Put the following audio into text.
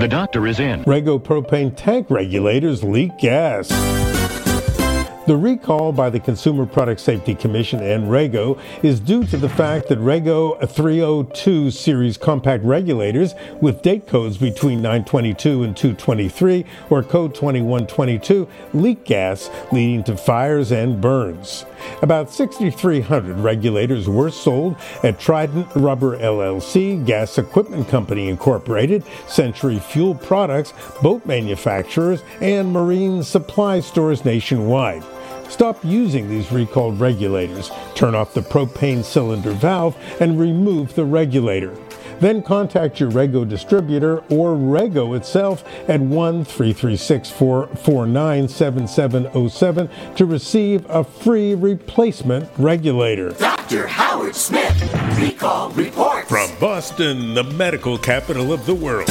The doctor is in. Rego propane tank regulators leak gas. The recall by the Consumer Product Safety Commission and Rego is due to the fact that Rego 302 series compact regulators with date codes between 922 and 223 or code 2122 leak gas, leading to fires and burns. About 6,300 regulators were sold at Trident Rubber LLC, Gas Equipment Company Incorporated, Century Fuel Products, boat manufacturers, and marine supply stores nationwide. Stop using these recalled regulators. Turn off the propane cylinder valve and remove the regulator. Then contact your Rego distributor or Rego itself at 1 336 449 7707 to receive a free replacement regulator. Dr. Howard Smith, Recall Report. From Boston, the medical capital of the world.